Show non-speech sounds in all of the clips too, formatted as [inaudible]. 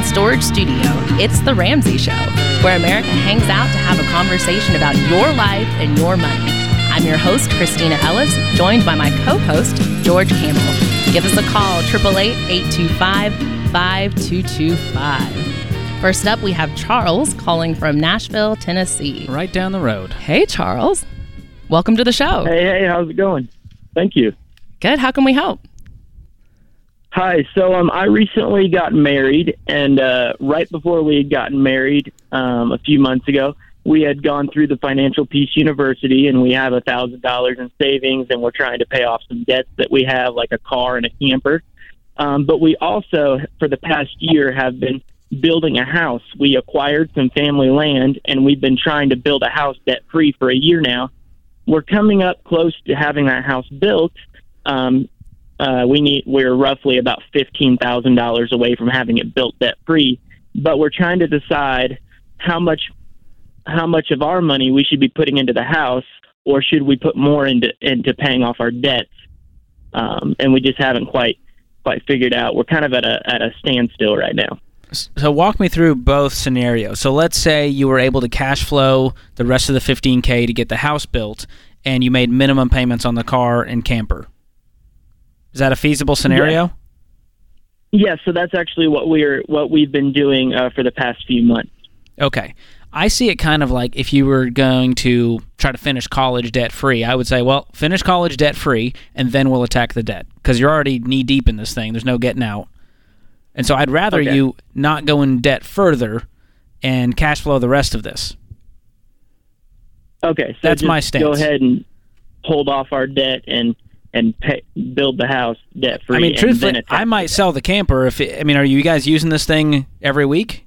and Storage Studio, it's The Ramsey Show, where America hangs out to have a conversation about your life and your money. I'm your host, Kristina Ellis, joined by my co host, George Kamel. Give us a call, 888 825 5225. First up, we have Charles calling from Nashville, Tennessee. Right down the road. Hey, Charles. Welcome to the show. Hey, hey, how's it going? Thank you. Good. How can we help? Hi. So, um, I recently got married, and uh, right before we had gotten married, um, a few months ago, we had gone through the Financial Peace University, and we have a thousand dollars in savings, and we're trying to pay off some debts that we have, like a car and a camper. Um, but we also, for the past year, have been building a house. We acquired some family land, and we've been trying to build a house debt free for a year now we're coming up close to having that house built. Um, uh, we need we're roughly about fifteen thousand dollars away from having it built debt free, but we're trying to decide how much how much of our money we should be putting into the house, or should we put more into into paying off our debts? Um, and we just haven't quite quite figured out. We're kind of at a at a standstill right now. So walk me through both scenarios. So let's say you were able to cash flow the rest of the 15k to get the house built and you made minimum payments on the car and camper. Is that a feasible scenario? Yes, yeah, so that's actually what we're what we've been doing uh, for the past few months. Okay. I see it kind of like if you were going to try to finish college debt free, I would say, well, finish college debt free and then we'll attack the debt because you're already knee deep in this thing. There's no getting out. And so I'd rather okay. you not go in debt further and cash flow the rest of this. Okay, so that's my stance. Go ahead and hold off our debt and and pay, build the house debt free. I mean, truthfully, I might sell the camper if it, I mean, are you guys using this thing every week,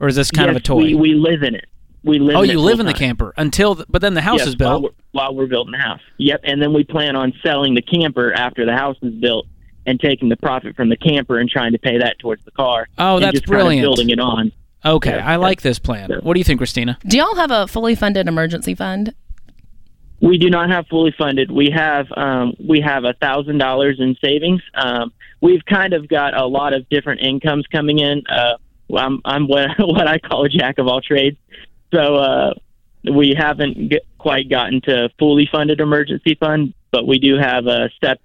or is this kind yes, of a toy? We, we live in it. We live. Oh, in you live in the camper until, the, but then the house yes, is built while we're, while we're building the house. Yep, and then we plan on selling the camper after the house is built and taking the profit from the camper and trying to pay that towards the car. Oh, that's just brilliant. Kind of building it on. Okay, yeah, I like this plan. Yeah. What do you think, Kristina? Do y'all have a fully funded emergency fund? We do not have fully funded. We have um, we have a thousand dollars in savings. Um, we've kind of got a lot of different incomes coming in. Uh, I'm I'm what [laughs] what I call a jack of all trades. So uh, we haven't get, quite gotten to fully funded emergency fund, but we do have a step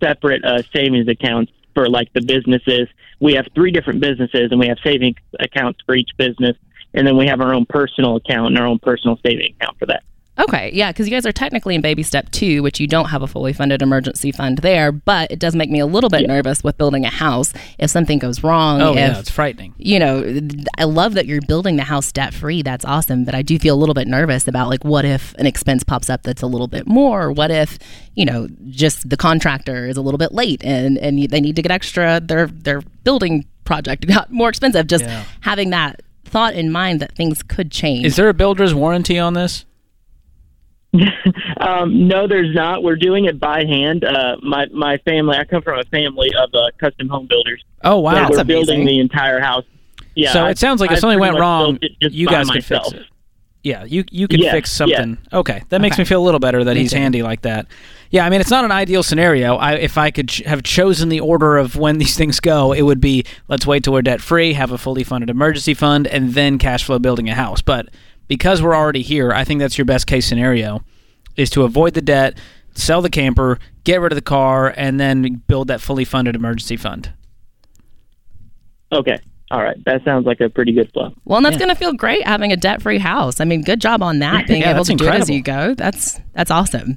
separate uh, savings accounts for like the businesses. We have three different businesses, and we have savings accounts for each business, and then we have our own personal account and our own personal saving account for that. Okay, yeah, because you guys are technically in baby step two, which you don't have a fully funded emergency fund there, but it does make me a little bit yeah. nervous with building a house if something goes wrong. Oh, if, yeah, it's frightening. You know, I love that you're building the house debt free. That's awesome, but I do feel a little bit nervous about like what if an expense pops up that's a little bit more? What if, you know, just the contractor is a little bit late and, and they need to get extra, their, their building project [laughs] got more expensive. Just yeah. having that thought in mind that things could change. Is there a builder's warranty on this? [laughs] um, no, there's not. We're doing it by hand. Uh, my my family. I come from a family of uh, custom home builders. Oh wow, so That's we're amazing. building the entire house. Yeah. So it sounds like if I something went wrong, you guys could fix it. Yeah, you you could yes, fix something. Yes. Okay, that makes okay. me feel a little better that me he's too. handy like that. Yeah, I mean it's not an ideal scenario. I, if I could ch- have chosen the order of when these things go, it would be let's wait till we're debt free, have a fully funded emergency fund, and then cash flow building a house. But because we're already here, I think that's your best case scenario is to avoid the debt, sell the camper, get rid of the car, and then build that fully funded emergency fund. Okay. All right. That sounds like a pretty good flow. Well, and that's Yeah. going to feel great having a debt-free house. I mean, good job on that. [laughs] Being Yeah, able that's to do it as you go. That's that's awesome.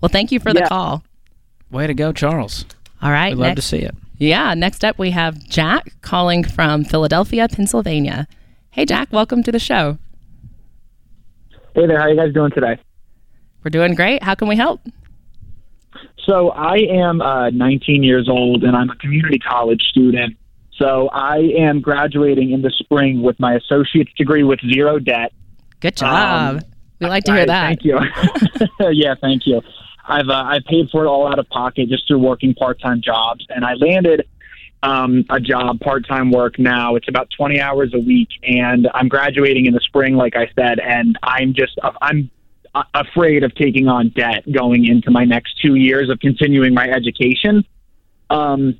Well, thank you for the call. Way to go, Charles. All right. We'd love next- to see it. Yeah. Next up, we have Jack calling from Philadelphia, Pennsylvania. Hey, Jack. Welcome to the show. Hey there, how are you guys doing today? We're doing great. How can we help? So I am uh, 19 years old and I'm a community college student. So I am graduating in the spring with my associate's degree with zero debt. Good job. Um, we like to hear I- that. Thank you. [laughs] yeah, thank you. I've uh, I paid for it all out of pocket just through working part time jobs, and I landed um, a job part time work now. It's about 20 hours a week, and I'm graduating in the spring, like I said, and I'm just I'm afraid of taking on debt going into my next two years of continuing my education. Um,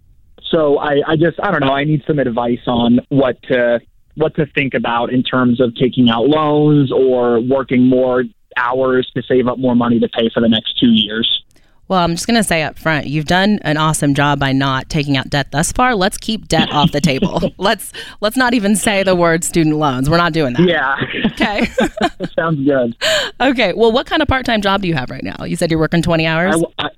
so I, I just I don't know. I need some advice on what to what to think about in terms of taking out loans or working more hours to save up more money to pay for the next two years. Well, I'm just going to say up front, you've done an awesome job by not taking out debt thus far. Let's keep debt off the table. [laughs] let's let's not even say the word student loans. We're not doing that. Yeah. Okay. [laughs] Sounds good. Okay. Well, what kind of part-time job do you have right now? You said you're working 20 hours. I, I,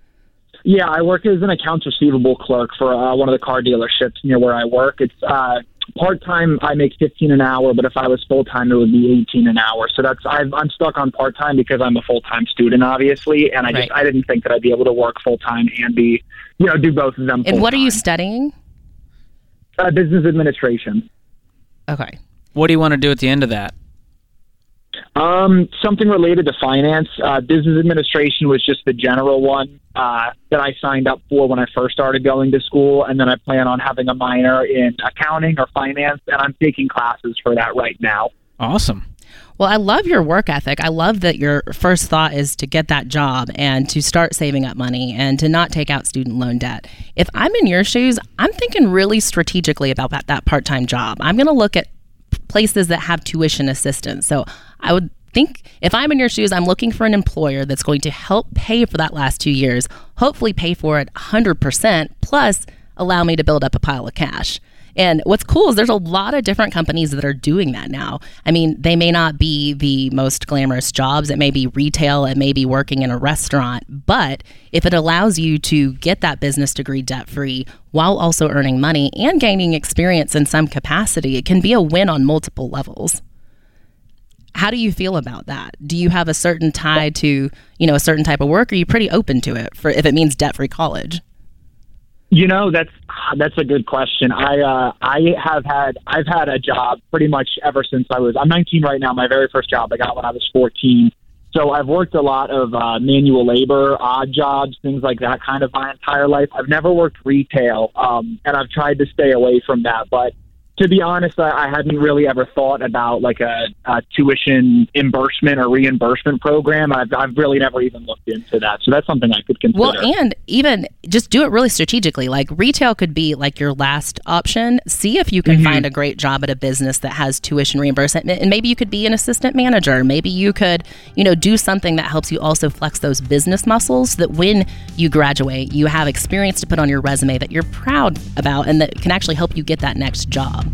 yeah, I work as an accounts receivable clerk for uh, one of the car dealerships near where I work. It's uh, part time I make fifteen an hour, but if I was full time, it would be eighteen an hour. So that's i am stuck on part time because I'm a full time student, obviously, and I just I didn't think that I'd be able to work full time and be you know do both of them. And what are you studying? Uh, business administration. Okay. What do you want to do at the end of that? Um, something related to finance. Uh, business administration was just the general one uh, that I signed up for when I first started going to school, and then I plan on having a minor in accounting or finance, and I'm taking classes for that right now. Awesome. Well, I love your work ethic. I love that your first thought is to get that job and to start saving up money and to not take out student loan debt. If I'm in your shoes, I'm thinking really strategically about that, that part time job. I'm going to look at places that have tuition assistance. So I would think if I'm in your shoes, I'm looking for an employer that's going to help pay for that last two years, hopefully pay for it 100%, plus allow me to build up a pile of cash. And what's cool is there's a lot of different companies that are doing that now. I mean, they may not be the most glamorous jobs. It may be retail, it may be working in a restaurant. But if it allows you to get that business degree debt free while also earning money and gaining experience in some capacity, it can be a win on multiple levels. How do you feel about that? Do you have a certain tie to, you know, a certain type of work? Or are you pretty open to it for if it means debt free college? You know, that's that's a good question. I uh, I have had I've had a job pretty much ever since I was I'm 19 right now. My very first job I got when I was 14. So I've worked a lot of uh, manual labor, odd jobs, things like that, kind of my entire life. I've never worked retail, um, and I've tried to stay away from that. But to be honest, I, I hadn't really ever thought about like a, a tuition reimbursement or reimbursement program. I've, I've really never even looked into that. So that's something I could consider. Well, and even just do it really strategically. Like retail could be like your last option. See if you can mm-hmm. find a great job at a business that has tuition reimbursement. And maybe you could be an assistant manager. Maybe you could, you know, do something that helps you also flex those business muscles that when you graduate, you have experience to put on your resume that you're proud about and that can actually help you get that next job.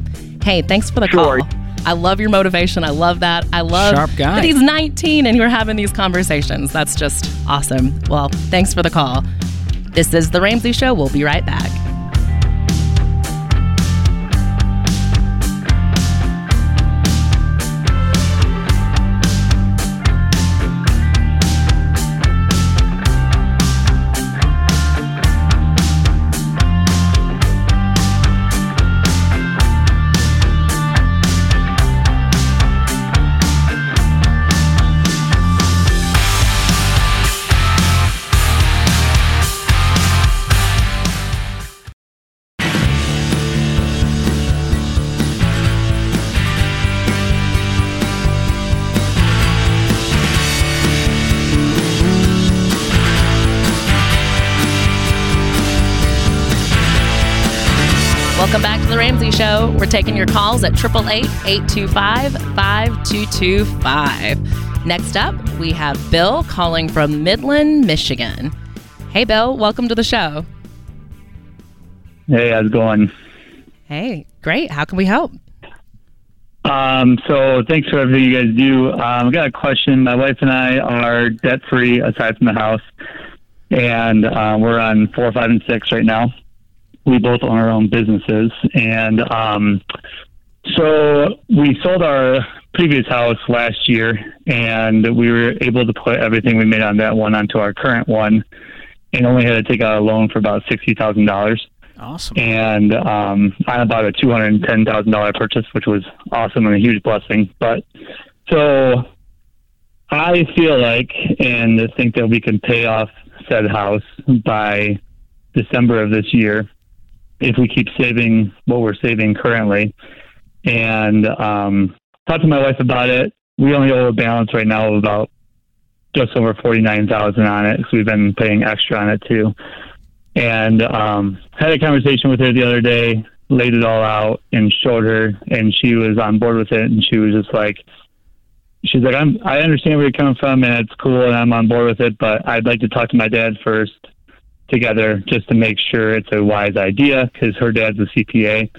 Hey, thanks for the sure. call. I love your motivation. I love that. I love Sharp guy. that he's 19 and you're having these conversations. That's just awesome. Well, thanks for the call. This is The Ramsey Show. We'll be right back. Show. We're taking your calls at 888 825 5225. Next up, we have Bill calling from Midland, Michigan. Hey, Bill, welcome to the show. Hey, how's it going? Hey, great. How can we help? Um, so thanks for everything you guys do. Um, I got a question. My wife and I are debt free aside from the house, and uh, we're on four, five, and six right now we both own our own businesses, and um, so we sold our previous house last year, and we were able to put everything we made on that one onto our current one, and only had to take out a loan for about sixty thousand dollars. Awesome. And um, on about a two hundred and ten thousand dollar purchase, which was awesome and a huge blessing. But so I feel like and think that we can pay off said house by December of this year if we keep saving what we're saving currently. And um, talked to my wife about it. We only owe a balance right now of about just over forty nine thousand on it because we've been paying extra on it too. And um, had a conversation with her the other day, laid it all out, and showed her, and she was on board with it. And she was just like, she's like, I'm, I understand where you're coming from, and it's cool, and I'm on board with it, but I'd like to talk to my dad first together just to make sure it's a wise idea because her dad's a CPA.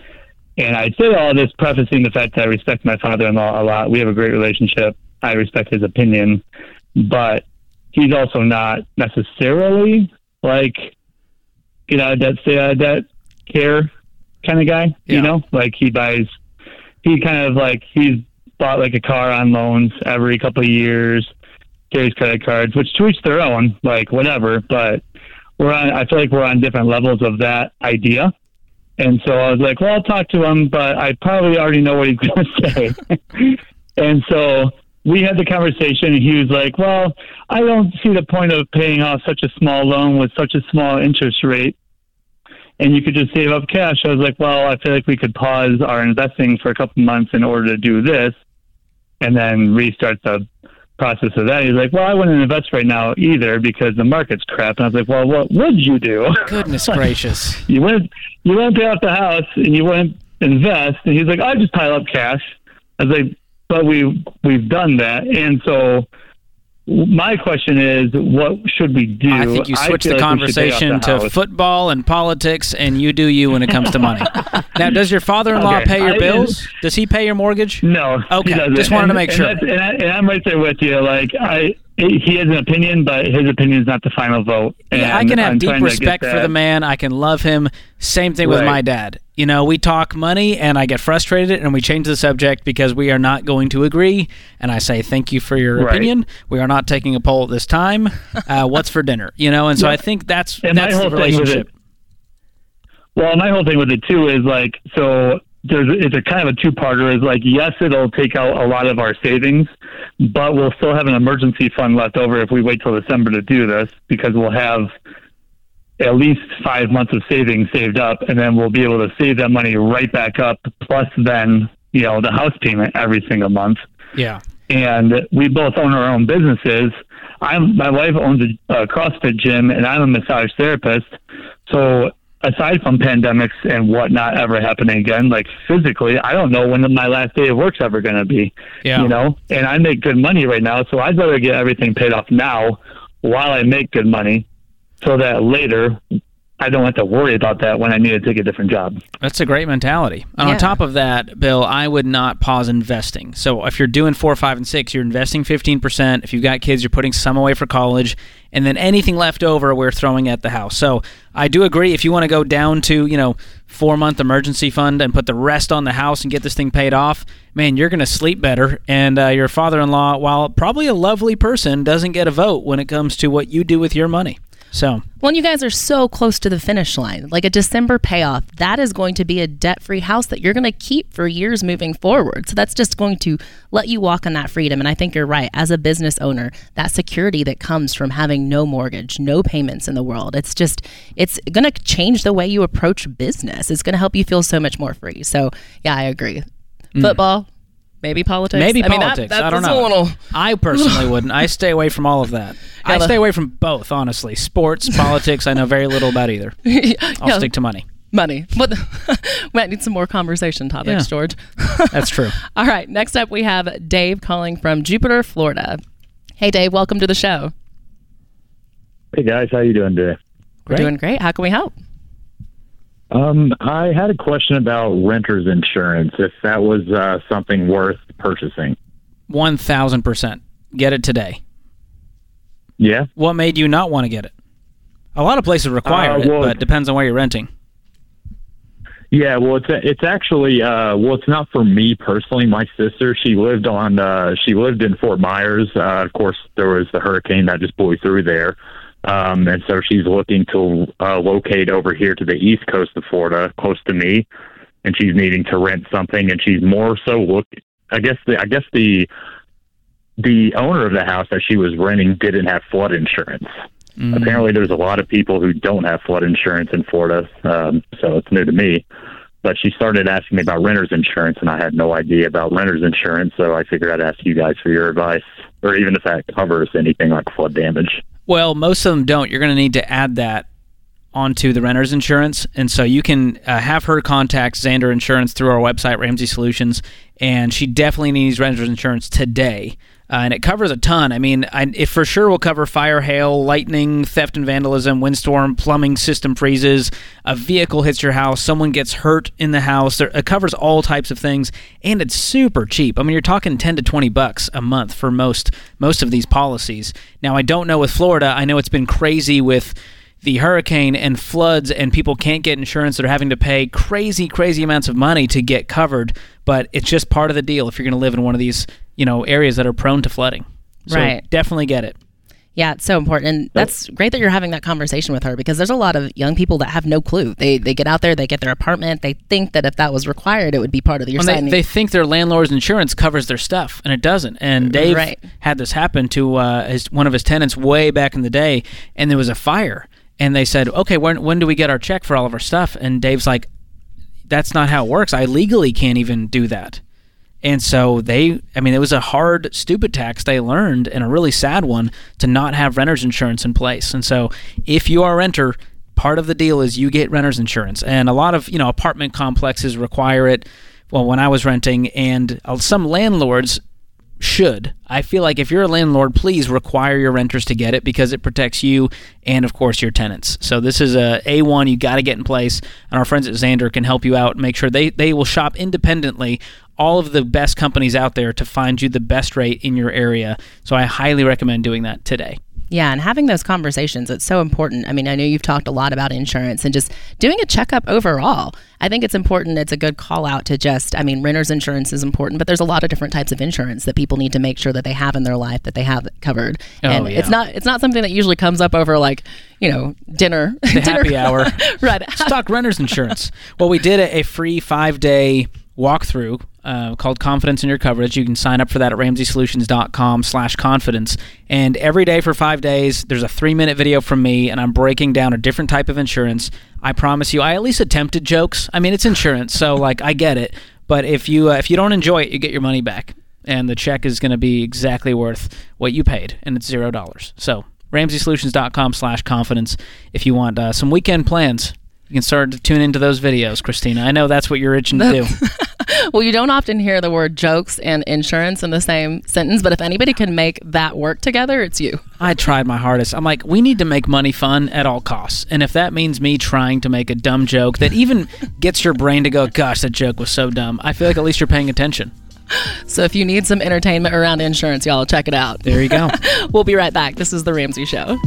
And I say all this prefacing the fact that I respect my father-in-law a lot. We have a great relationship. I respect his opinion, but he's also not necessarily like you know that uh, that care kind of guy. Yeah. You know, like he buys. He kind of like he's bought like a car on loans every couple of years, carries credit cards, which to each their own, like whatever. But we're on. I feel like we're on different levels of that idea. And so I was like, well, I'll talk to him, but I probably already know what he's [laughs] going to say. [laughs] and so we had the conversation, and he was like, well, I don't see the point of paying off such a small loan with such a small interest rate. And you could just save up cash. I was like, well, I feel like we could pause our investing for a couple months in order to do this and then restart the process of that. He's like, well, I wouldn't invest right now either because the market's crap. And I was like, well, what would you do? [laughs] Goodness gracious. you wouldn't you wouldn't pay off the house and you wouldn't invest. And he's like, I just pile up cash. I was like, but we we've done that, and so my question is, what should we do? I think you switched feel the like we should pay off conversation the to football and politics, and you do you when it comes to money. [laughs] now, does your father-in-law Okay, pay your I- bills? Does he pay your mortgage? No. Okay, just wanted to make and sure. And, I, and I'm right there with you. Like I, he has an opinion, but his opinion is not the final vote. Yeah, I can have I'm deep trying to get respect for the man. I can love him. Same thing with my dad. You know, we talk money and I get frustrated and we change the subject because we are not going to agree. And I say, thank you for your Right. opinion. We are not taking a poll at this time. [laughs] Uh, what's for dinner? You know, and so I think that's, And that's the whole thing with relationship. Well, my whole thing with it too is like so. There's it's a kind of a two-parter. Is like yes, it'll take out a lot of our savings, but we'll still have an emergency fund left over if we wait till December to do this because we'll have at least five months of savings saved up, and then we'll be able to save that money right back up. Plus, then you know the house payment every single month Yeah. and we both own our own businesses. I'm my wife owns a, a CrossFit gym, and I'm a massage therapist. So aside from pandemics and whatnot ever happening again, like physically, I don't know when my last day of work's ever going to be. Yeah. You know, and I make good money right now, so I'd rather get everything paid off now while I make good money, so that later I don't have to worry about that when I need to take a different job. That's a great mentality. And Yeah. on top of that, Bill, I would not pause investing. So if you're doing four, five, and six, you're investing 15%. If you've got kids, you're putting some away for college. And then anything left over, we're throwing at the house. So I do agree. If you want to go down to, you know, four month emergency fund and put the rest on the house and get this thing paid off, man, you're going to sleep better. And uh, your father in law, while probably a lovely person, doesn't get a vote when it comes to what you do with your money. So Well, you guys are so close to the finish line. Like a December payoff, that is going to be a debt free house that you're going to keep for years moving forward. So that's just going to let you walk on that freedom. And I think you're right. As a business owner, that security that comes from having no mortgage, no payments in the world, it's just, it's going to change the way you approach business. It's going to help you feel so much more free. So, yeah, I agree. Mm. Football, maybe politics. Maybe I mean, that- politics. that's I don't know. little- I personally [laughs] wouldn't. I stay away from all of that. I Gotta- stay away from both, honestly. Sports, [laughs] politics, I know very little about either. [laughs] I'll Yeah. stick to money. money. What the, we might need some more conversation topics, Yeah. George. That's true. All right. Next up, we have Dave calling from Jupiter, Florida. Hey, Dave. Welcome to the show. Hey guys, how you doing today? We're Great. doing great. How can we help? Um, I had a question about renters insurance. If that was uh, something worth purchasing. 1000%. Get it today. Yeah. What made you not want to get it? A lot of places require Uh, it, but it depends on where you're renting. Yeah, well, it's it's actually uh, well, it's not for me personally. My sister, she lived on uh, she lived in Fort Myers. Uh, of course, there was the hurricane that just blew through there, um, and so she's looking to uh, locate over here to the east coast of Florida, close to me, and she's needing to rent something, and she's more so look. I guess the I guess the the owner of the house that she was renting didn't have flood insurance. Apparently, there's a lot of people who don't have flood insurance in Florida, um, so it's new to me. But she started asking me about renter's insurance, and I had no idea about renter's insurance, so I figured I'd ask you guys for your advice, or even if that covers anything like flood damage. Well, most of them don't. You're going to need to add that onto the renter's insurance. And so you can uh, have her contact Zander Insurance through our website, Ramsey Solutions, and she definitely needs renter's insurance today. Uh, and it covers a ton. I mean, I, it for sure will cover fire, hail, lightning, theft and vandalism, windstorm, plumbing system freezes, a vehicle hits your house, someone gets hurt in the house. It covers all types of things, and it's super cheap. I mean, you're talking ten to twenty bucks a month for most most of these policies. Now, I don't know with Florida. I know it's been crazy with the hurricane and floods and people can't get insurance they're having to pay crazy crazy amounts of money to get covered but it's just part of the deal if you're going to live in one of these you know areas that are prone to flooding so Right. definitely get it Yeah, it's so important. And that's great that you're having that conversation with her because there's a lot of young people that have no clue. They they get out there, they get their apartment, they think that if that was required, it would be part of your When they, they think their landlord's insurance covers their stuff, and it doesn't. And Dave Right. had this happen to uh, his, one of his tenants way back in the day, and there was a fire. And they said, "Okay, when when do we get our check for all of our stuff?" And Dave's like, "That's not how it works. I legally can't even do that." And so they, I mean, it was a hard, stupid tax they learned and a really sad one to not have renter's insurance in place. And so if you are a renter, part of the deal is you get renter's insurance. And a lot of, you know, apartment complexes require it. Well, when I was renting, and uh, some landlords should. I feel like if you're a landlord, please require your renters to get it because it protects you and, of course, your tenants. So this is a A1 you got to get in place, and our friends at Zander can help you out. And make sure they, they will shop independently all of the best companies out there to find you the best rate in your area. So I highly recommend doing that today. Yeah, and having those conversations, it's so important. I mean, I know you've talked a lot about insurance and just doing a checkup overall. I think it's important. It's a good call out to just, I mean, renter's insurance is important, but there's a lot of different types of insurance that people need to make sure that they have in their life that they have covered. Oh, and yeah. it's not it's not something that usually comes up over like, you know, dinner. The happy [laughs] hour. [laughs] right. Stock renter's insurance. Well, we did a, a free five day walkthrough uh, called Confidence in Your Coverage. You can sign up for that at ramseysolutions.com slash confidence. And every day for five days, there's a three minute video from me, and I'm breaking down a different type of insurance. I promise you, I at least attempted jokes. I mean, it's insurance, so like I get it. But if you uh, if you don't enjoy it, you get your money back, and the check is going to be exactly worth what you paid, and it's zero dollars. So ramseysolutions.com slash confidence if you want uh, some weekend plans. You can start to tune into those videos, Kristina. I know that's what you're itching to do. [laughs] Well, you don't often hear the word jokes and insurance in the same sentence, but if anybody can make that work together, it's you. I tried my hardest. I'm like, we need to make money fun at all costs. And if that means me trying to make a dumb joke that even [laughs] gets your brain to go, gosh, that joke was so dumb, I feel like at least you're paying attention. So if you need some entertainment around insurance, y'all check it out. There you go. [laughs] We'll be right back. This is The Ramsey Show.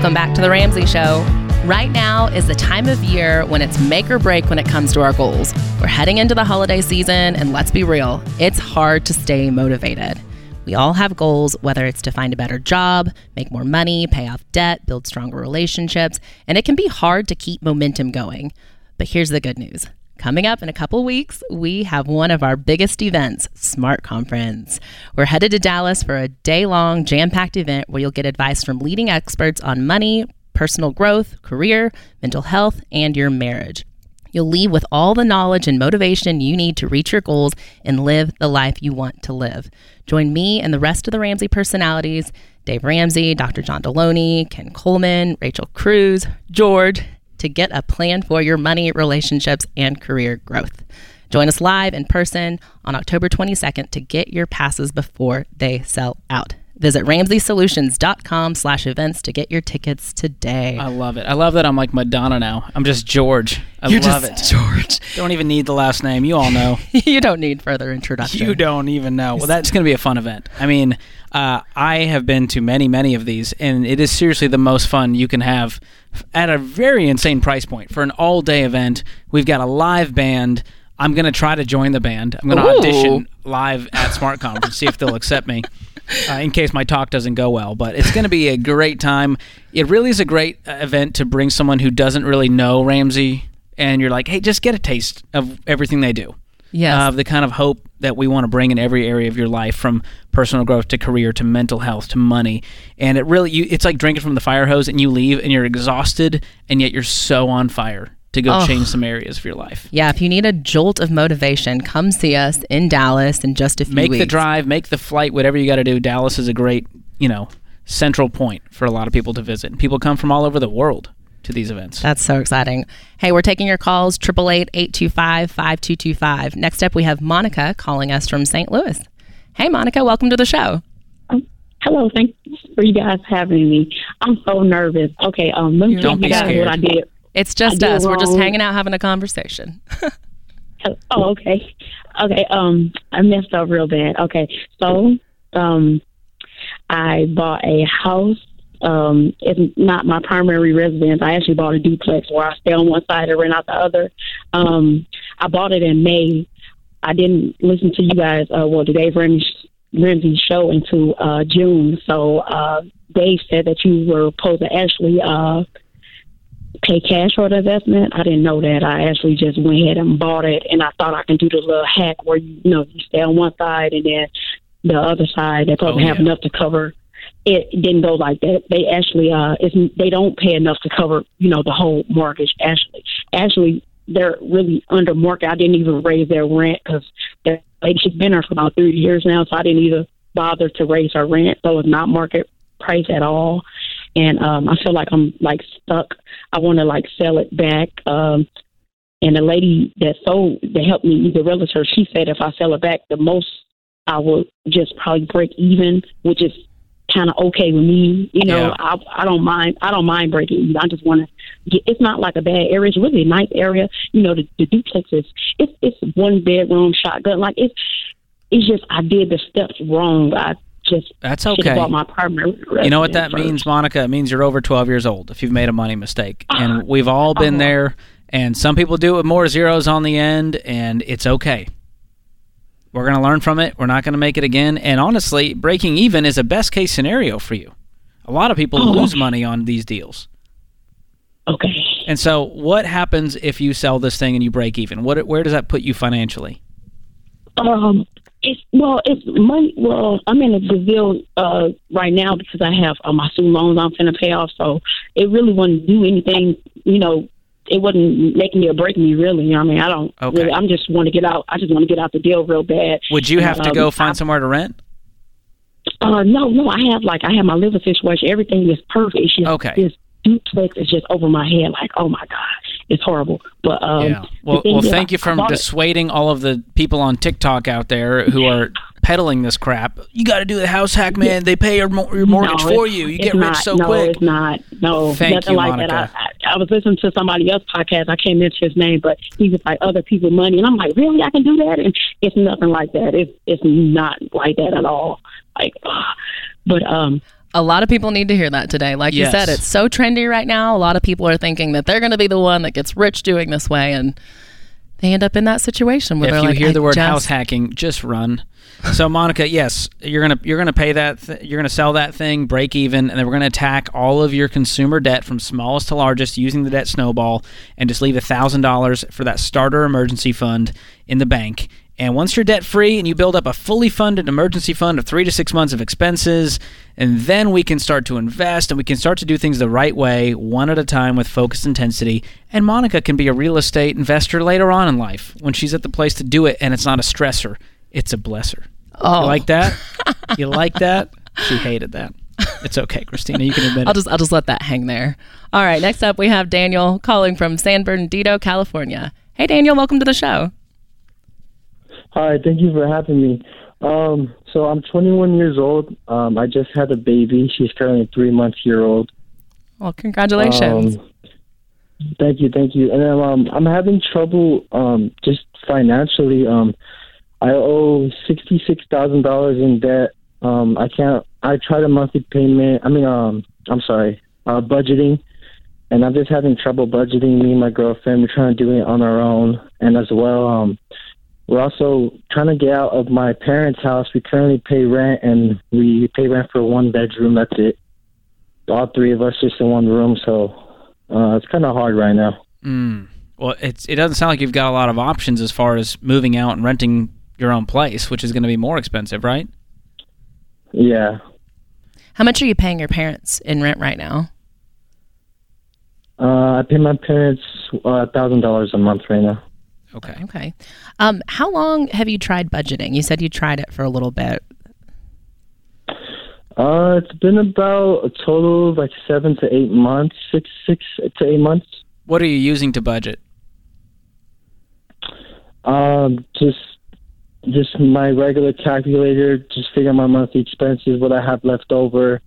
Welcome back to The Ramsey Show. Right now is the time of year when it's make or break when it comes to our goals. We're heading into the holiday season, and let's be real, it's hard to stay motivated. We all have goals, whether it's to find a better job, make more money, pay off debt, build stronger relationships, and it can be hard to keep momentum going. But here's the good news. Coming up in a couple weeks, we have one of our biggest events, Smart Conference. We're headed to Dallas for a day long, jam packed event where you'll get advice from leading experts on money, personal growth, career, mental health, and your marriage. You'll leave with all the knowledge and motivation you need to reach your goals and live the life you want to live. Join me and the rest of the Ramsey personalities Dave Ramsey, Dr. John Deloney, Ken Coleman, Rachel Cruz, George to get a plan for your money, relationships, and career growth. Join us live in person on October 22nd to get your passes before they sell out. Visit RamseySolutions.com slash events to get your tickets today. I love it. I love that I'm like Madonna now. I'm just George. I You're love just it. George. Don't even need the last name. You all know. [laughs] you don't need further introduction. You don't even know. Well, that's going to be a fun event. I mean, uh, I have been to many, many of these, and it is seriously the most fun you can have at a very insane price point for an all day event. We've got a live band. I'm going to try to join the band. I'm going to audition live at Smart Conference, see if they'll accept me. Uh, in case my talk doesn't go well, but it's going to be a great time. It really is a great uh, event to bring someone who doesn't really know Ramsey, and you're like, hey, just get a taste of everything they do. Yeah, of the kind of hope that we want to bring in every area of your life from personal growth to career to mental health to money. And it really you it's like drinking from the fire hose and you leave and you're exhausted and yet you're so on fire to go Oh. change some areas of your life yeah, if you need a jolt of motivation, come see us in Dallas in just a few make weeks. Make the drive make the flight whatever you got to do dallas is a great you know central point for a lot of people to visit people come from all over the world to these events That's so exciting. Hey, we're taking your calls, 888-825-5225. Next up, we have Monica calling us from St. Louis. Hey, Monica, welcome to the show. Hello, thanks for you guys having me. I'm so nervous. Okay, um, let me tell you guys scared. what I did. It's just us. We're just hanging out having a conversation. Oh, okay, okay. Um, I messed up real bad. Okay, so um, I bought a house. Um, it's not my primary residence. I actually bought a duplex where I stay on one side and rent out the other. Um, I bought it in May. I didn't listen to you guys. Uh, well, the Dave Ramsey show until uh, June. So uh, Dave said that you were supposed to actually uh, pay cash for the investment. I didn't know that. I actually just went ahead and bought it, and I thought I can do the little hack where you, you know you stay on one side and then the other side they probably Oh, have yeah. enough to cover. It didn't go like that. They actually uh, it's, they don't pay enough to cover you know the whole mortgage. Actually, actually they're really under market. I didn't even raise their rent because the lady she's been there for about three years now, so I didn't even bother to raise her rent. So it's not market price at all and um I feel like I'm like stuck. I want to like sell it back. Um and the lady that sold that helped me, the realtor, she said if I sell it back, the most I will just probably break even, which is kind of okay with me. You know, Yeah. I I don't mind. I don't mind breaking even. I just want to. get It's not like a bad area. It's really a nice area. You know, the, the duplex is it's it's one bedroom shotgun. Like it's it's just I did the steps wrong. I just That's okay. bought my primary. You know what that means. Monica? It means you're over 12 years old if you've made a money mistake. And we've all been Oh. there. And some people do it with more zeros on the end, and it's okay. We're going to learn from it. We're not going to make it again. And honestly, breaking even is a best case scenario for you. A lot of people Oh. lose money on these deals. Okay. And so, what happens if you sell this thing and you break even? What, where does that put you financially? Um, it's well, it's money. Well, I'm in a Brazil uh, right now because I have uh, my student loans I'm finna pay off. So it really wouldn't do anything. You know, it wasn't making me or breaking me. Really, you know what I mean, I don't. Okay. Really, I'm just want to get out. I just want to get out the deal real bad. Would you have to Um, go find somewhere to rent? Uh, no, no, I have like I have my living situation. Everything is perfect. It's just Okay. Duplex is just over my head. Like, oh my god, it's horrible. But um, yeah. Well, well, thank I- you for bought it. dissuading all of the people on TikTok out there who are peddling this crap. You got to do the house hack, man. They pay your, your mortgage No, for you. You get rich not. so no, quick. No, it's not. No, Thank nothing you, like Monica. that. I, I, I was listening to somebody else's podcast. I can't mention his name, but he was like other people money, and I'm like, really? I can do that? And it's nothing like that. It's it's not like that at all. Like, ugh. but um, A lot of people need to hear that today. Like Yes. you said, it's so trendy right now. A lot of people are thinking that they're going to be the one that gets rich doing this way, and they end up in that situation where if you like, hear the word just- house hacking, just run. So Monica, yes, you're gonna you're gonna pay that th- you're gonna sell that thing, break even, and then we're gonna attack all of your consumer debt from smallest to largest using the debt snowball, and just leave a thousand dollars for that starter emergency fund in the bank. And once you're debt free and you build up a fully funded emergency fund of three to six months of expenses, and then we can start to invest and we can start to do things the right way, one at a time with focused intensity. And Monica can be a real estate investor later on in life when she's at the place to do it and it's not a stressor, it's a blesser. Oh, You like that? [laughs] you like that? She hated that. It's okay, Kristina. You can admit I'll it. just I'll just let that hang there. All right, next up we have Daniel calling from San Bernardino, California. Hey Daniel, welcome to the show. Hi, thank you for having me. Um, so I'm 21 years old. Um, I just had a baby. She's currently three months year old. Well, congratulations. Um, thank you, thank you. And um, I'm having trouble um, just financially. Um, I owe sixty six thousand dollars in debt. Um, I can't. I tried a monthly payment. I mean, um, I'm sorry, uh, budgeting, and I'm just having trouble budgeting. Me and my girlfriend, we're trying to do it on our own, and as well, um, we're also trying to get out of my parents' house. We currently pay rent, and we pay rent for one bedroom. That's it. All three of us just in one room, so uh, it's kind of hard right now. Mm. Well, it's it doesn't sound like you've got a lot of options as far as moving out and renting your own place, which is going to be more expensive, right? Yeah. How much are you paying your parents in rent right now? Uh, I pay my parents a uh, thousand dollars a month right now. Okay. Okay. Um, how long have you tried budgeting? You said you tried it for a little bit. Uh, it's been about a total of like seven to eight months, six six to eight months. What are you using to budget? Um, just just my regular calculator, just figure my monthly expenses, what I have left over,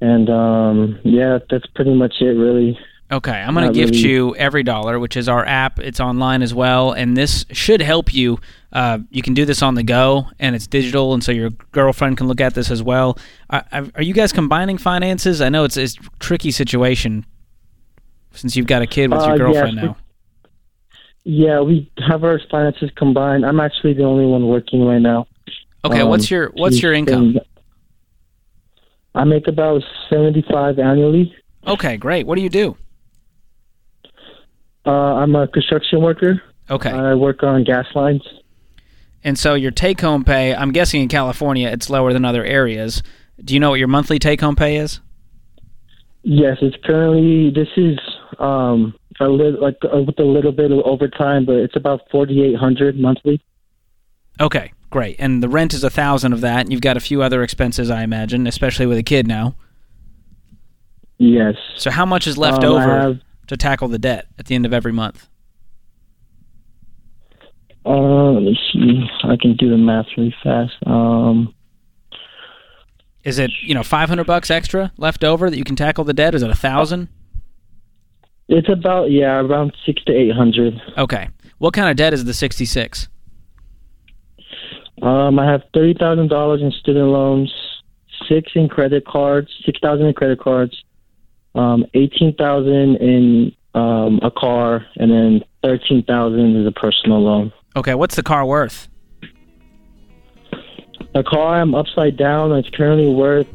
and um, yeah, that's pretty much it, really. Okay, I'm going to gift really. you EveryDollar, which is our app. It's online as well, and this should help you. Uh, you can do this on the go, and it's digital, and so your girlfriend can look at this as well. Are, are you guys combining finances? I know it's, it's a tricky situation since you've got a kid with Uh, your yes, girlfriend we- now. Yeah, we have our finances combined. I'm actually the only one working right now. Okay, Um, what's your what's your income? I make about seventy-five annually. Okay, great. What do you do? Uh, I'm a construction worker. Okay. I work on gas lines. And so your take home pay, I'm guessing in California it's lower than other areas. Do you know what your monthly take home pay is? Yes, it's currently. This is um a little like uh, with a little bit of overtime, but it's about forty-eight hundred monthly. Okay, great. And the rent is a thousand of that, and you've got a few other expenses, I imagine, especially with a kid now. Yes. So how much is left Um, I over have- to tackle the debt at the end of every month? Uh, let me see. I can do the math really fast. Um, Is it you know five hundred bucks extra left over that you can tackle the debt? Is it a thousand? it's about yeah, around six to eight hundred. Okay. What kind of debt is the sixty six? Um, I have thirty thousand dollars in student loans, six in credit cards, six thousand in credit cards, um, eighteen thousand in um, a car, and then thirteen thousand is a personal loan. Okay. What's the car worth? The car I'm upside down. It's currently worth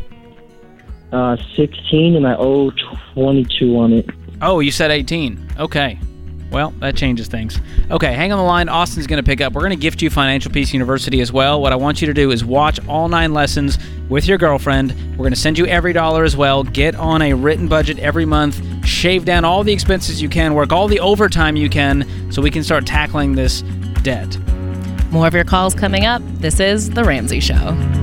uh, sixteen, and I owe twenty-two on it. Oh, you said 18. Okay. Well, that changes things. Okay, hang on the line. Austin's going to pick up. We're going to gift you Financial Peace University as well. What I want you to do is watch all nine lessons with your girlfriend. We're going to send you EveryDollar as well. Get on a written budget every month. Shave down all the expenses you can. Work all the overtime you can so we can start tackling this debt. More of your calls coming up. This is The Ramsey Show.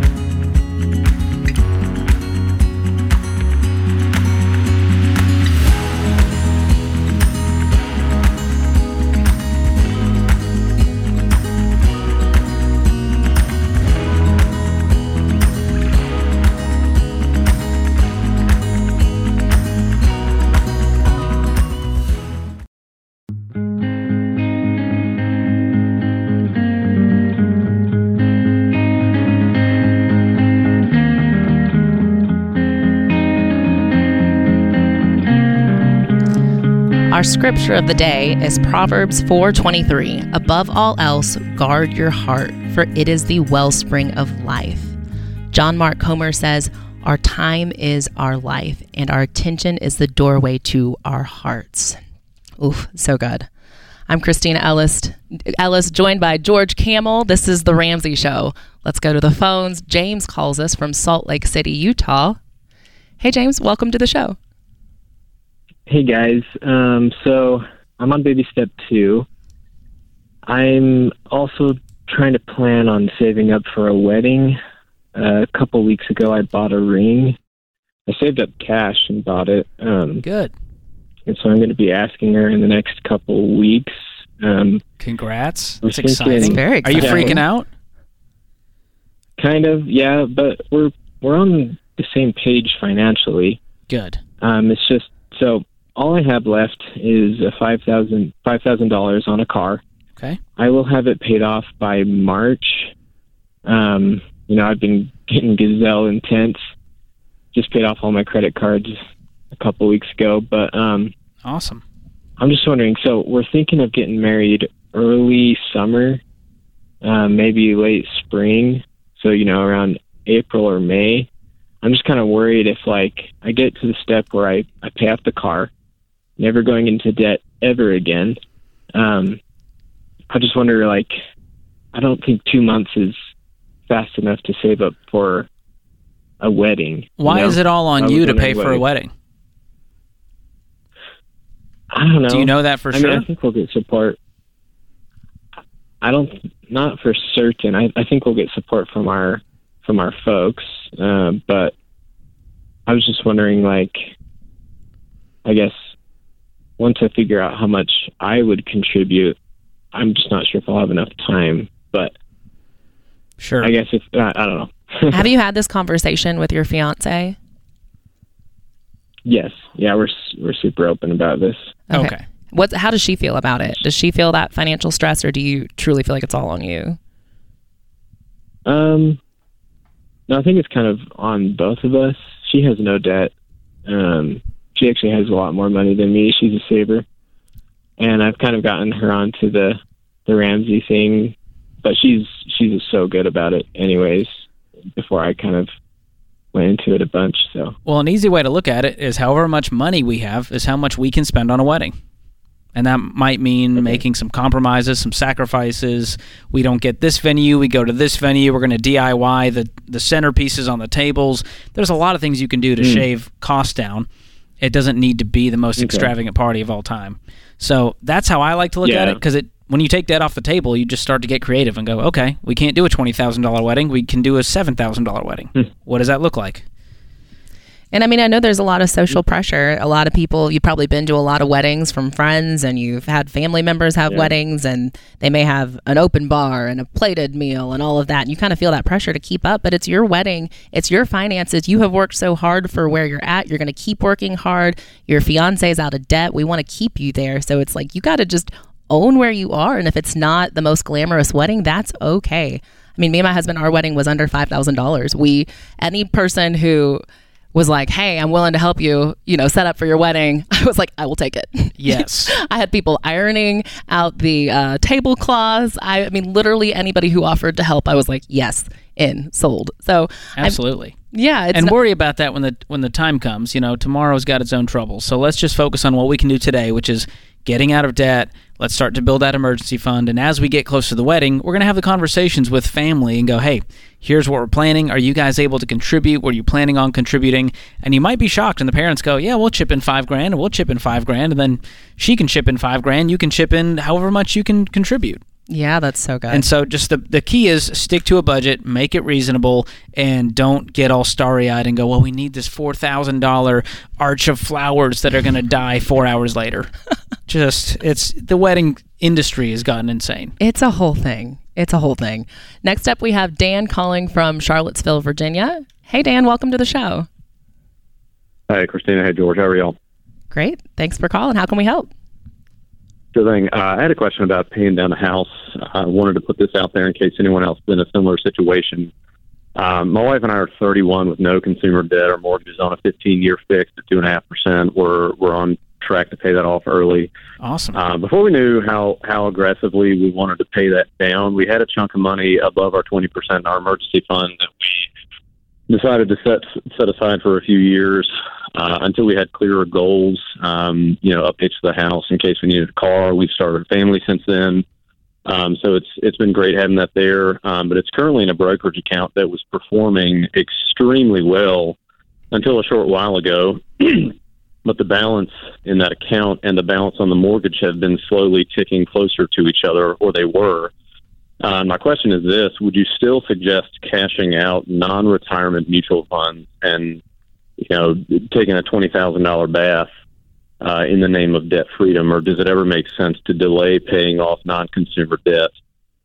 Our scripture of the day is Proverbs 4:23. Above all else, guard your heart, for it is the wellspring of life. John Mark Comer says, "Our time is our life, and our attention is the doorway to our hearts." Oof, so good. I'm Kristina Ellis, Ellis, joined by George Kamel. This is the Ramsey Show. Let's go to the phones. James calls us from Salt Lake City, Utah. Hey, James, welcome to the show. Hey guys, um, so I'm on baby step two. I'm also trying to plan on saving up for a wedding. Uh, a couple weeks ago, I bought a ring. I saved up cash and bought it. Um, Good. and so I'm going to be asking her in the next couple weeks. Um, Congrats. That's thinking- exciting. It's very Are you freaking out? kind of, yeah, but we're we're on the same page financially. Good. Um, it's just so all I have left is a five thousand five thousand dollars on a car. Okay. I will have it paid off by March. Um, you know, I've been getting gazelle intense. Just paid off all my credit cards a couple weeks ago, but um, Awesome. I'm just wondering. So we're thinking of getting married early summer, uh, maybe late spring. So you know, around April or May. I'm just kind of worried if like I get to the step where I I pay off the car, never going into debt ever again. Um, I just wonder like I don't think two months is fast enough to save up for a wedding. you Why know? is it all on you to pay for a wedding? I don't know. Do you know that for I sure? mean, I think we'll get support. I don't, not for certain. I, I think we'll get support from our from our folks, uh, but I was just wondering, like, I guess once I figure out how much I would contribute, I'm just not sure if I'll have enough time. But Sure. I guess if I, I don't know. [laughs] Have you had this conversation with your fiance? yes, yeah, we're we're super open about this. Okay. What? How does she feel about it? Does she feel that financial stress, or do you truly feel like it's all on you? Um, no, I think it's kind of on both of us. She has no debt. Um, she actually has a lot more money than me. She's a saver, and I've kind of gotten her onto the the Ramsey thing, but she's she's so good about it, anyways. Before I kind of went into it a bunch, so Well, an easy way to look at it is however much money we have is how much we can spend on a wedding. And that might mean making some compromises, some sacrifices. We don't get this venue, we go to this venue. We're going to DIY the the centerpieces on the tables. There's a lot of things you can do to hmm. shave costs down. It doesn't need to be the most extravagant party of all time. So that's how I like to look at it because it when you take that off the table, you just start to get creative and go, okay, we can't do a twenty thousand dollar wedding. We can do a seven thousand dollar wedding. Hmm. What does that look like? And I mean, I know there's a lot of social pressure. A lot of people, you've probably been to a lot of weddings from friends, and you've had family members have weddings, and they may have an open bar and a plated meal and all of that. And you kind of feel that pressure to keep up, but it's your wedding, it's your finances. You have worked so hard for where you're at. You're going to keep working hard. Your fiance is out of debt. We want to keep you there. So it's like you got to just own where you are. And if it's not the most glamorous wedding, that's okay. I mean, me and my husband, our wedding was under $5,000. We, any person who, was like, "Hey, I'm willing to help you, you know, set up for your wedding." [laughs] I was like, "I will take it." Yes. [laughs] I had people ironing out the uh, tablecloths. I, I mean, literally anybody who offered to help, I was like, "Yes, in, sold." So, I'm- Absolutely. yeah, it's and not- worry about that when the when the time comes. You know, tomorrow's got its own troubles. So let's just focus on what we can do today, which is getting out of debt. Let's start to build that emergency fund. And as we get close to the wedding, we're going to have the conversations with family and go, hey, here's what we're planning. Are you guys able to contribute? Were you planning on contributing? And you might be shocked. And the parents go, yeah, we'll chip in five grand and we'll chip in five grand. And then she can chip in five grand. You can chip in however much you can contribute. Yeah, that's so good. And so, just the the key is stick to a budget, make it reasonable, and don't get all starry eyed and go, "Well, we need this four thousand dollar arch of flowers that are going to die four hours later." [laughs] just it's the wedding industry has gotten insane. it's a whole thing. It's a whole thing. Next up, we have Dan calling from Charlottesville, Virginia. Hey, Dan, welcome to the show. Hey, Kristina. Hey, George. How are y'all? Great. Thanks for calling. How can we help? Good thing. Uh, I had a question about paying down a house. I wanted to put this out there in case anyone else is in a similar situation. Um, my wife and I are 31 with no consumer debt. Our mortgage is on a 15-year fixed at two and a half percent. We're we're on track to pay that off early. Awesome. Uh, before we knew how how aggressively we wanted to pay that down, we had a chunk of money above our 20 percent in our emergency fund that we decided to set set aside for a few years uh, until we had clearer goals. Um, you know, updates to the house in case we needed a car. We've started a family since then. Um, so it's it's been great having that there, um, but it's currently in a brokerage account that was performing extremely well until a short while ago. [clears throat] but the balance in that account and the balance on the mortgage have been slowly ticking closer to each other, or they were. Uh, my question is this: Would you still suggest cashing out non-retirement mutual funds and, you know, taking a twenty thousand dollar bath uh, in the name of debt freedom, or does it ever make sense to delay paying off non-consumer debt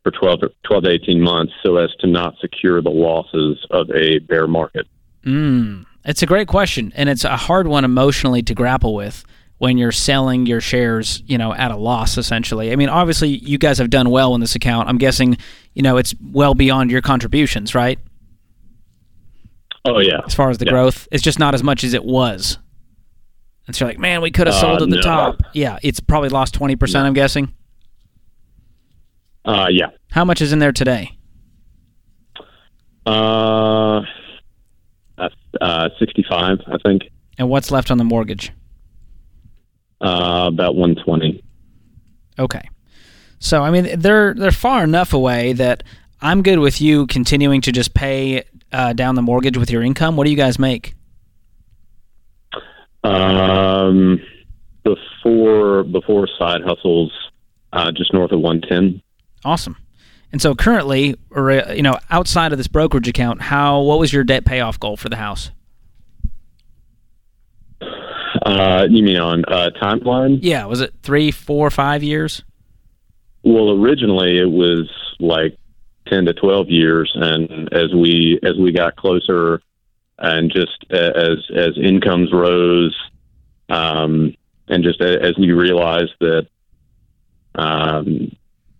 for 12, 12 to 18 months so as to not secure the losses of a bear market? Mm, it's a great question, and it's a hard one emotionally to grapple with when you're selling your shares, you know, at a loss essentially. I mean, obviously you guys have done well in this account. I'm guessing, you know, it's well beyond your contributions, right? Oh yeah. As far as the Yeah. growth, it's just not as much as it was. And so you're like, man, we could have Uh, sold at the no. top. Yeah, it's probably lost 20%, I'm guessing. Uh, yeah. How much is in there today? Uh, uh, 65, I think. And what's left on the mortgage? Uh, about 120. Okay. So I mean they're they're far enough away that I'm good with you continuing to just pay uh, down the mortgage with your income. What do you guys make? Um, before before side hustles, uh, just north of 110. Awesome. And so currently, or uh, you know, outside of this brokerage account, how what was your debt payoff goal for the house? Uh, you mean on uh, timeline? Yeah, was it three, four, five years? Well, originally it was like 10 to 12 years, and as we as we got closer, and just as as incomes rose, um, and just as we realized that, um,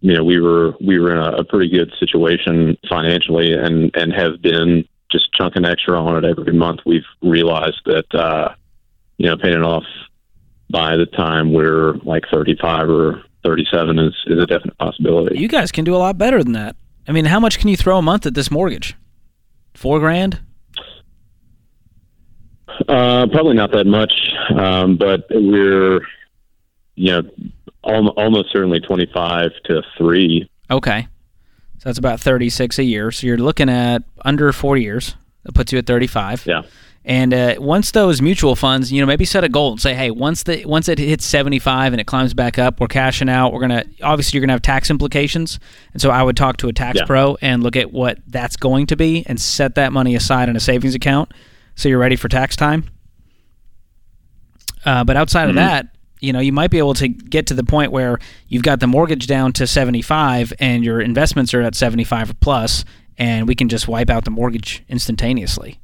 you know, we were we were in a, a pretty good situation financially, and and have been just chunking extra on it every month. We've realized that, uh, you know, paying it off by the time we're like 35 or 37 is, is a definite possibility. You guys can do a lot better than that. I mean, how much can you throw a month at this mortgage? Four grand? Uh, probably not that much, um, but we're, you know, al- almost certainly 25 to 3. Okay. So that's about 36 a year. So you're looking at under four years. That puts you at 35. Yeah. And uh, once those mutual funds, you know, maybe set a goal and say, hey, once the once it hits 75 and it climbs back up, we're cashing out. We're gonna obviously you're gonna have tax implications, and so I would talk to a tax Yeah. pro and look at what that's going to be and set that money aside in a savings account so you're ready for tax time. Uh, but outside of Mhm. that, you know, you might be able to get to the point where you've got the mortgage down to 75 and your investments are at 75 or plus, and we can just wipe out the mortgage instantaneously.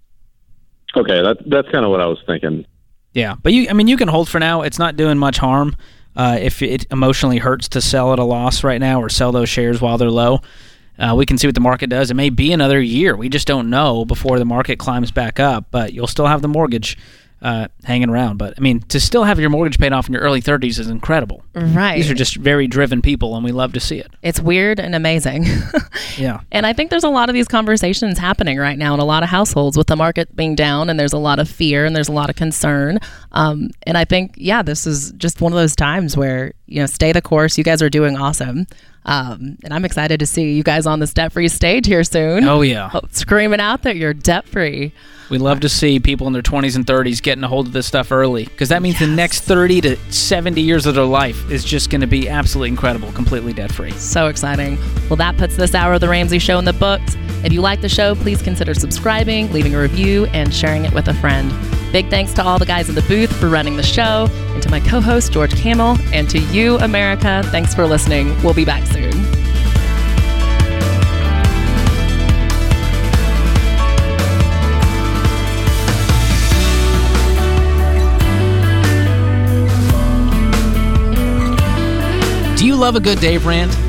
Okay, that, that's kind of what I was thinking. Yeah, but you, I mean, you can hold for now. It's not doing much harm. Uh, if it emotionally hurts to sell at a loss right now or sell those shares while they're low, uh, we can see what the market does. It may be another year. We just don't know before the market climbs back up. But you'll still have the mortgage uh, hanging around. But I mean, to still have your mortgage paid off in your early 30s is incredible. Right. These are just very driven people, and we love to see it. It's weird and amazing. [laughs] Yeah. And I think there's a lot of these conversations happening right now in a lot of households with the market being down, and there's a lot of fear and there's a lot of concern. Um, and I think, yeah, this is just one of those times where, you know, stay the course. You guys are doing awesome. Um, and I'm excited to see you guys on this debt free stage here soon. Oh, yeah. Screaming out that you're debt free. We love to see people in their 20s and 30s getting a hold of this stuff early because that means the next 30 to 70 years of their life is just going to be absolutely incredible, completely debt free. So exciting. Well, that puts this hour of The Ramsey Show in the books. If you like the show, please consider subscribing, leaving a review, and sharing it with a friend. Big thanks to all the guys in the booth for running the show, and to my co host, George Kamel, and to you, America. Thanks for listening. We'll be back soon. Do you love a good Dave rant?